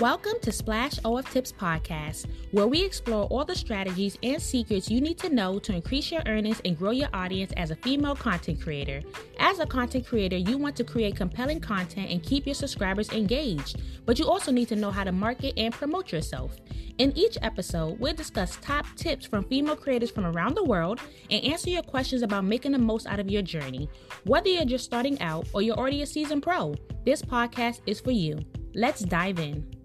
Welcome to Splash OF Tips Podcast, where we explore all the strategies and secrets you need to know to increase your earnings and grow your audience as a female content creator. As a content creator, you want to create compelling content and keep your subscribers engaged, but you also need to know how to market and promote yourself. In each episode, we'll discuss top tips from female creators from around the world and answer your questions about making the most out of your journey. Whether you're just starting out or you're already a seasoned pro, this podcast is for you. Let's dive in.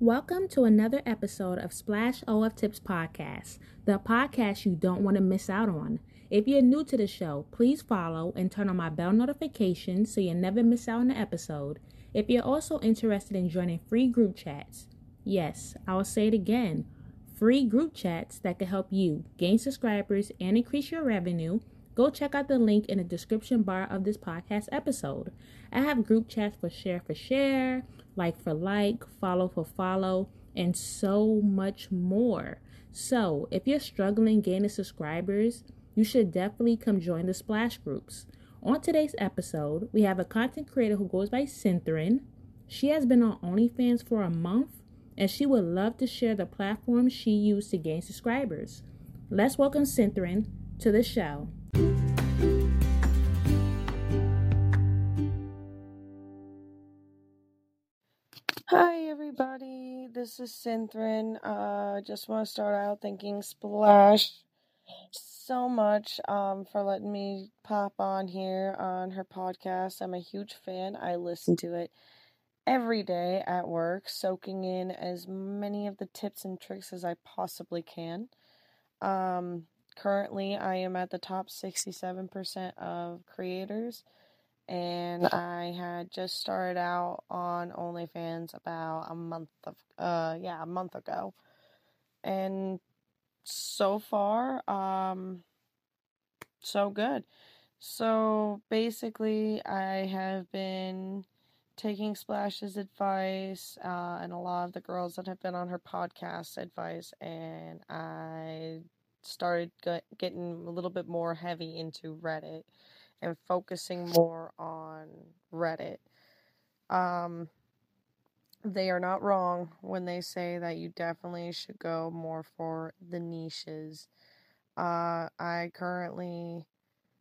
Welcome to another episode of Splash OF Tips Podcast, the podcast you don't want to miss out on. If you're new to the show, please follow and turn on my bell notifications so you never miss out on an episode. If you're also interested in joining free group chats, yes, I will say it again free group chats that can help you gain subscribers and increase your revenue go check out the link in the description bar of this podcast episode. I have group chats for share for share, like for like, follow for follow, and so much more. So, if you're struggling gaining subscribers, you should definitely come join the splash groups. On today's episode, we have a content creator who goes by Synthrin. She has been on OnlyFans for a month and she would love to share the platform she used to gain subscribers. Let's welcome Synthrin to the show. Hi everybody, this is Synthrin. Uh, just want to start out thanking Splash so much um, for letting me pop on here on her podcast. I'm a huge fan. I listen to it every day at work, soaking in as many of the tips and tricks as I possibly can. Um, currently, I am at the top 67% of creators and I had just started out on OnlyFans about a month of uh yeah a month ago, and so far um so good. So basically, I have been taking Splash's advice uh, and a lot of the girls that have been on her podcast advice, and I started get, getting a little bit more heavy into Reddit and focusing more on Reddit. Um, they are not wrong when they say that you definitely should go more for the niches. Uh, I currently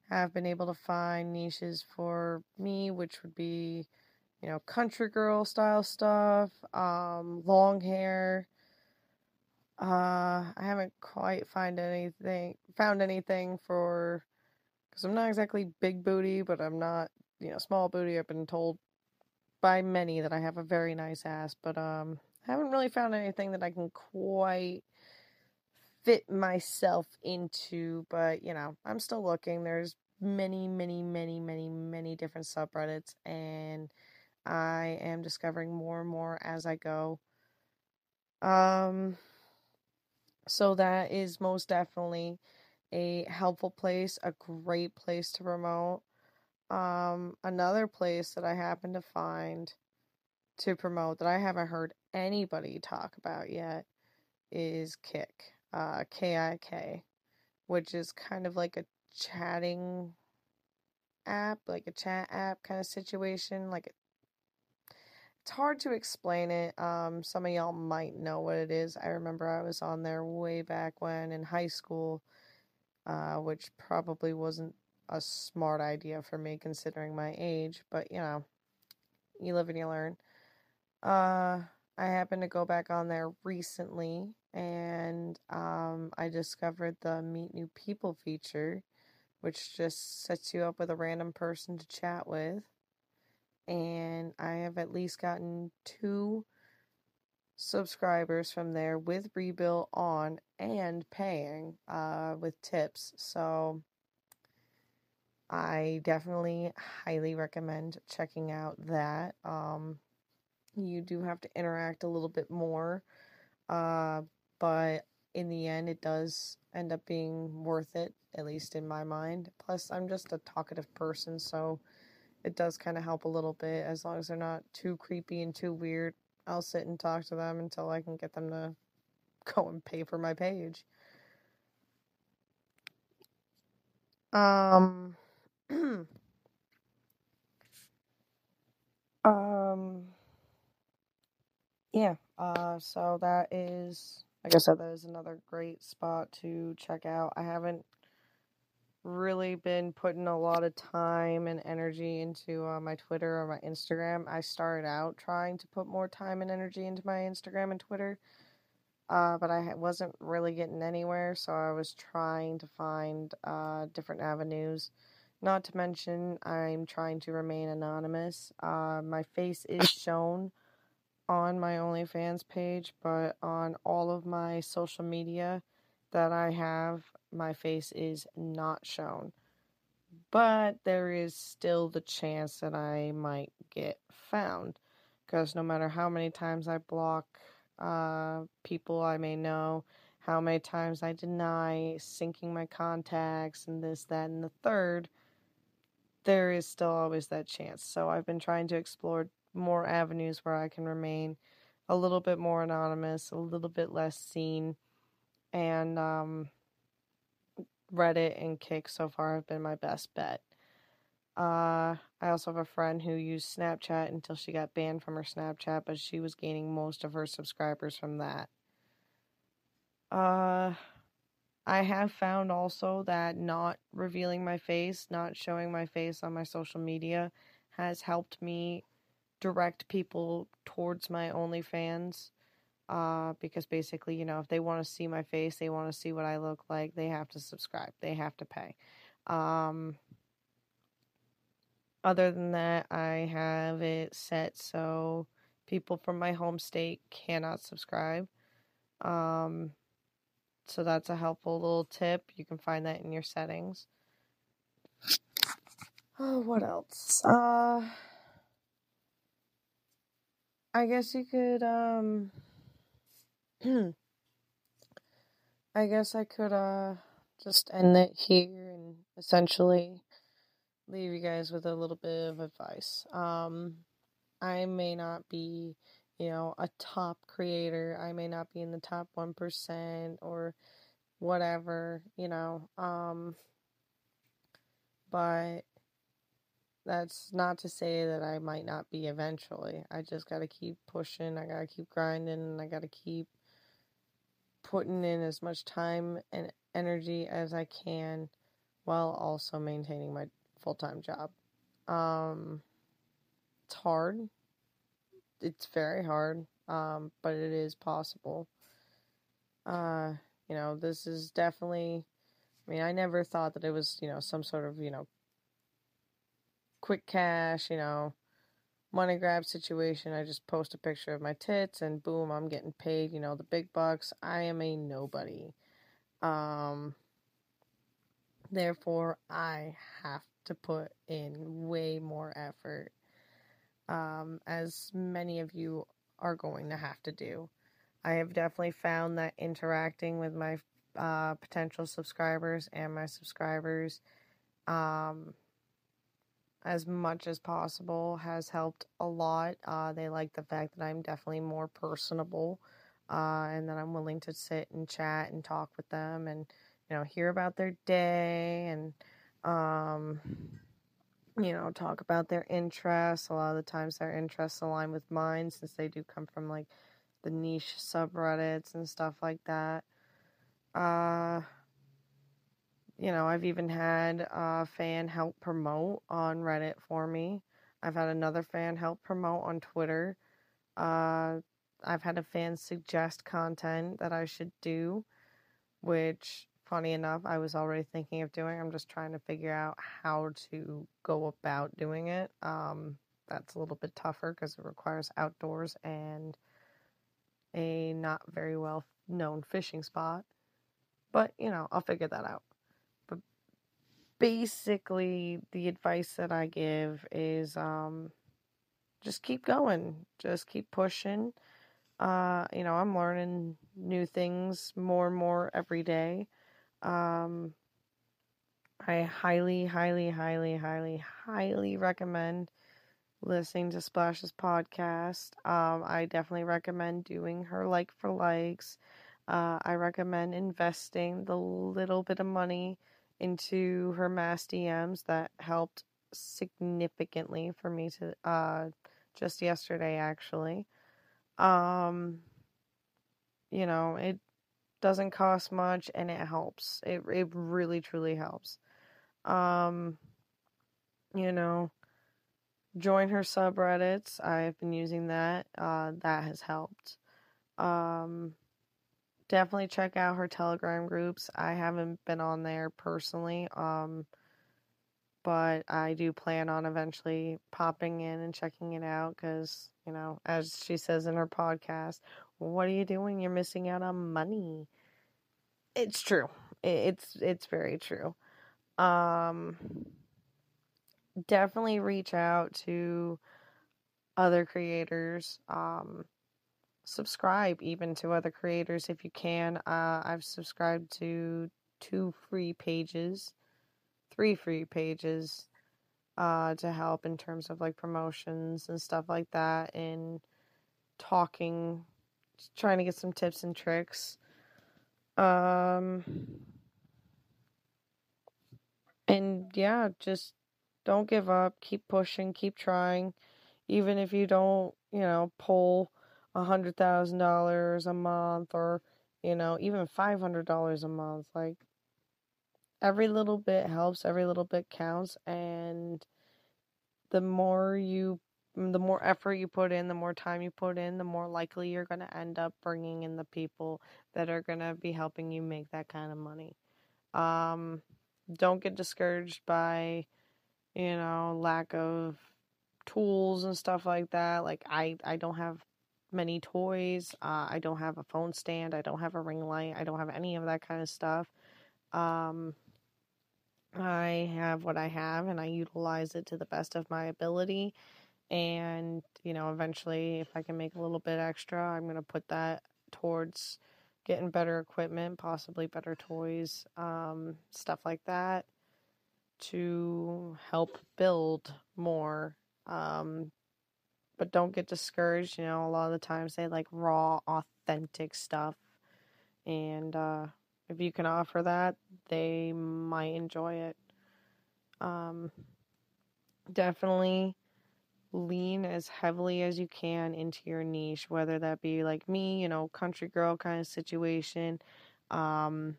have been able to find niches for me, which would be, you know, country girl style stuff, um, long hair. Uh, I haven't quite find anything found anything for because I'm not exactly big booty, but I'm not, you know, small booty. I've been told by many that I have a very nice ass, but um, I haven't really found anything that I can quite fit myself into. But you know, I'm still looking. There's many, many, many, many, many different subreddits, and I am discovering more and more as I go. Um, so that is most definitely a helpful place, a great place to promote. Um, another place that I happen to find to promote that I haven't heard anybody talk about yet is Kik, uh, K I K, which is kind of like a chatting app, like a chat app kind of situation. Like it's hard to explain it. Um, some of y'all might know what it is. I remember I was on there way back when in high school uh, which probably wasn't a smart idea for me considering my age, but you know, you live and you learn. Uh, I happened to go back on there recently and um, I discovered the Meet New People feature, which just sets you up with a random person to chat with. And I have at least gotten two subscribers from there with Rebuild on and paying uh, with tips. So I definitely highly recommend checking out that. Um, you do have to interact a little bit more, uh, but in the end, it does end up being worth it, at least in my mind. Plus, I'm just a talkative person, so it does kind of help a little bit as long as they're not too creepy and too weird. I'll sit and talk to them until I can get them to go and pay for my page. Um, um, yeah. Uh, so that is, like I said, that is another great spot to check out. I haven't really been putting a lot of time and energy into uh, my Twitter or my Instagram. I started out trying to put more time and energy into my Instagram and Twitter uh, but I wasn't really getting anywhere, so I was trying to find uh, different avenues. Not to mention, I'm trying to remain anonymous. Uh, my face is shown on my OnlyFans page, but on all of my social media that I have, my face is not shown. But there is still the chance that I might get found. Because no matter how many times I block uh, people I may know, how many times I deny syncing my contacts and this, that, and the third, there is still always that chance. So I've been trying to explore more avenues where I can remain a little bit more anonymous, a little bit less seen, and um, Reddit and Kik so far have been my best bet. Uh, I also have a friend who used Snapchat until she got banned from her Snapchat, but she was gaining most of her subscribers from that. Uh, I have found also that not revealing my face, not showing my face on my social media, has helped me direct people towards my OnlyFans uh, because basically, you know, if they want to see my face, they want to see what I look like, they have to subscribe, they have to pay. Um, other than that, I have it set so people from my home state cannot subscribe. Um, so that's a helpful little tip. You can find that in your settings. Oh, what else? Uh, I guess you could um I guess I could uh just end it here and essentially leave you guys with a little bit of advice. Um I may not be, you know, a top creator. I may not be in the top 1% or whatever, you know. Um but that's not to say that I might not be eventually. I just got to keep pushing. I got to keep grinding and I got to keep putting in as much time and energy as I can while also maintaining my full time job. Um, it's hard. It's very hard, um, but it is possible. Uh, you know, this is definitely. I mean, I never thought that it was, you know, some sort of, you know, quick cash, you know, money grab situation. I just post a picture of my tits and boom, I'm getting paid, you know, the big bucks. I am a nobody. Um therefore I have to put in way more effort. Um as many of you are going to have to do. I have definitely found that interacting with my uh, potential subscribers and my subscribers um, as much as possible has helped a lot. Uh, they like the fact that I'm definitely more personable uh, and that I'm willing to sit and chat and talk with them and, you know, hear about their day and, um, you know, talk about their interests. A lot of the times their interests align with mine since they do come from like the niche subreddits and stuff like that. Uh, you know, I've even had a fan help promote on Reddit for me. I've had another fan help promote on Twitter. Uh, I've had a fan suggest content that I should do, which, funny enough, I was already thinking of doing. I'm just trying to figure out how to go about doing it. Um, that's a little bit tougher because it requires outdoors and a not very well known fishing spot. But, you know, I'll figure that out But basically the advice that I give is um, just keep going, just keep pushing. Uh, you know, I'm learning new things more and more every day. Um, I highly, highly, highly, highly, highly recommend listening to Splash's podcast. Um, I definitely recommend doing her like for likes. Uh, I recommend investing the little bit of money into her mass DMs that helped significantly for me to uh just yesterday actually. Um you know, it doesn't cost much and it helps. It it really truly helps. Um you know, join her subreddits. I've been using that. Uh that has helped. Um definitely check out her Telegram groups. I haven't been on there personally. Um but I do plan on eventually popping in and checking it out because, you know, as she says in her podcast, what are you doing? You're missing out on money. It's true. It's it's very true. Um definitely reach out to other creators. Um subscribe even to other creators if you can. Uh I've subscribed to two free pages, three free pages uh to help in terms of like promotions and stuff like that and talking trying to get some tips and tricks. Um, and yeah, just don't give up. Keep pushing. Keep trying. Even if you don't, you know, pull a hundred thousand dollars a month or, you know, even five hundred dollars a month. Like every little bit helps. Every little bit counts. And the more you the more effort you put in, the more time you put in, the more likely you're going to end up bringing in the people that are going to be helping you make that kind of money. Um, don't get discouraged by, you know, lack of tools and stuff like that. Like I, I don't have many toys. Uh, I don't have a phone stand. I don't have a ring light. I don't have any of that kind of stuff. Um, I have what I have and I utilize it to the best of my ability and you know eventually if i can make a little bit extra i'm going to put that towards getting better equipment possibly better toys um, stuff like that to help build more um, but don't get discouraged you know a lot of the times they like raw authentic stuff and uh, if you can offer that they might enjoy it. Um, definitely lean as heavily as you can into your niche, whether that be like me, you know, country girl kind of situation. Um,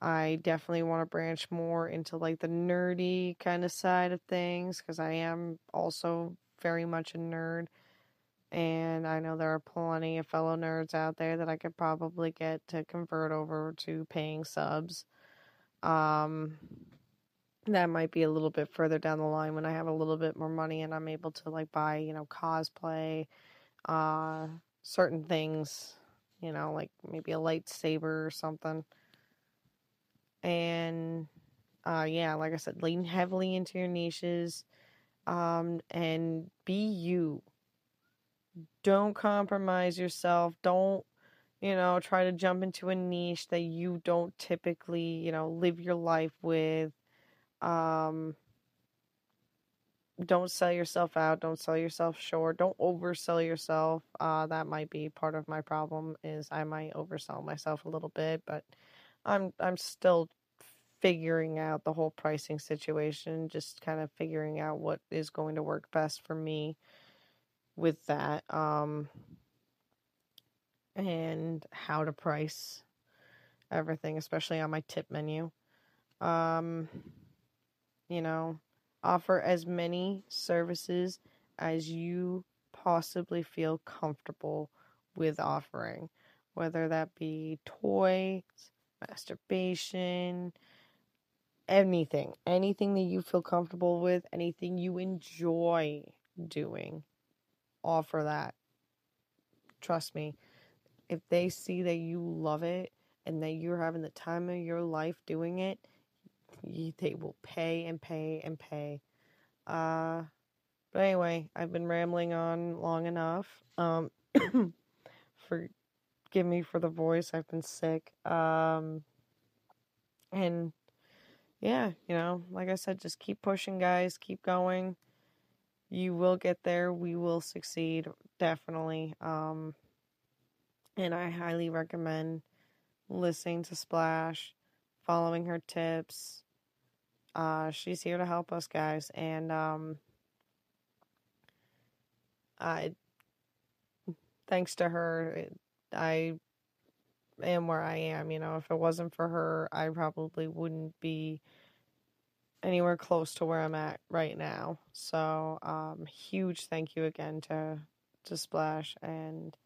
I definitely want to branch more into like the nerdy kind of side of things because I am also very much a nerd. And I know there are plenty of fellow nerds out there that I could probably get to convert over to paying subs. Um, that might be a little bit further down the line when I have a little bit more money and I'm able to like buy, you know, cosplay, uh, certain things, you know, like maybe a lightsaber or something. And uh, yeah, like I said, lean heavily into your niches, um, and be you. Don't compromise yourself. Don't, you know, try to jump into a niche that you don't typically, you know, live your life with um, don't sell yourself out. Don't sell yourself short. Don't oversell yourself. Uh, that might be part of my problem. Is I might oversell myself a little bit, but I'm I'm still figuring out the whole pricing situation. Just kind of figuring out what is going to work best for me with that. Um, and how to price everything, especially on my tip menu. Um, you know, offer as many services as you possibly feel comfortable with offering, whether that be toys, masturbation, anything, anything that you feel comfortable with, anything you enjoy doing, offer that. Trust me, if they see that you love it and that you're having the time of your life doing it, they will pay and pay and pay. Uh, but anyway, I've been rambling on long enough. Um, forgive me for the voice. I've been sick. Um, and yeah, you know, like I said, just keep pushing, guys. Keep going. You will get there. We will succeed, definitely. Um, and I highly recommend listening to Splash, following her tips, uh, she's here to help us, guys, and um, I, thanks to her, I am where I am. You know, if it wasn't for her, I probably wouldn't be anywhere close to where I'm at right now. So, um, huge thank you again to to Splash and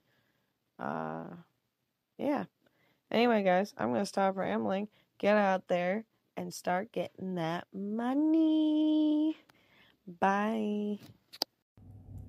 uh yeah. Anyway, guys, I'm going to stop rambling. Get out there and start getting that money. Bye.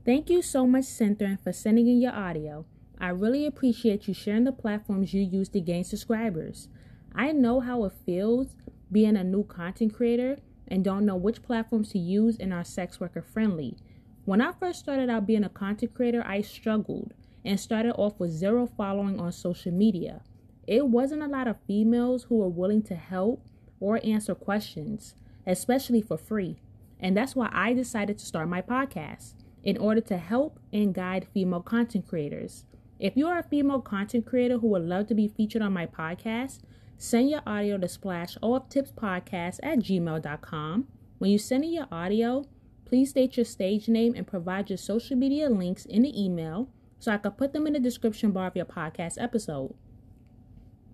Thank you so much, Synthrin, for sending in your audio. I really appreciate you sharing the platforms you use to gain subscribers. I know how it feels being a new content creator and don't know which platforms to use and are sex worker friendly. When I first started out being a content creator, I struggled and started off with zero following on social media. It wasn't a lot of females who were willing to help or answer questions, especially for free. And that's why I decided to start my podcast in order to help and guide female content creators. If you are a female content creator who would love to be featured on my podcast, send your audio to splash podcast at gmail.com. When you send in your audio, please state your stage name and provide your social media links in the email so I can put them in the description bar of your podcast episode.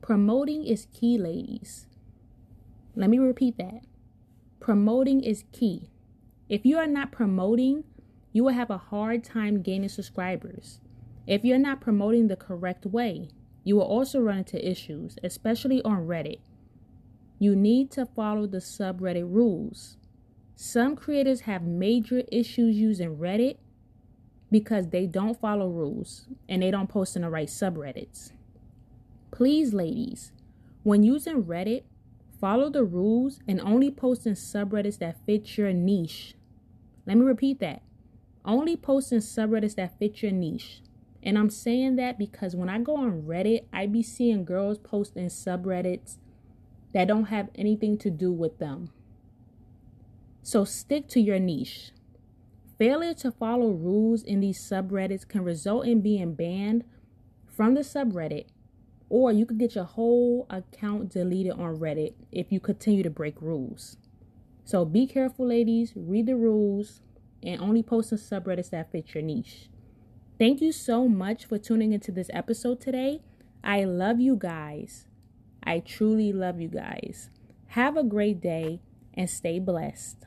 Promoting is key, ladies. Let me repeat that. Promoting is key. If you are not promoting, you will have a hard time gaining subscribers. If you're not promoting the correct way, you will also run into issues, especially on Reddit. You need to follow the subreddit rules. Some creators have major issues using Reddit because they don't follow rules and they don't post in the right subreddits. Please, ladies, when using Reddit, follow the rules and only post in subreddits that fit your niche. Let me repeat that. Only post in subreddits that fit your niche. And I'm saying that because when I go on Reddit, I be seeing girls post in subreddits that don't have anything to do with them. So stick to your niche. Failure to follow rules in these subreddits can result in being banned from the subreddit, or you could get your whole account deleted on Reddit if you continue to break rules. So be careful, ladies, read the rules, and only post in subreddits that fit your niche. Thank you so much for tuning into this episode today. I love you guys. I truly love you guys. Have a great day and stay blessed.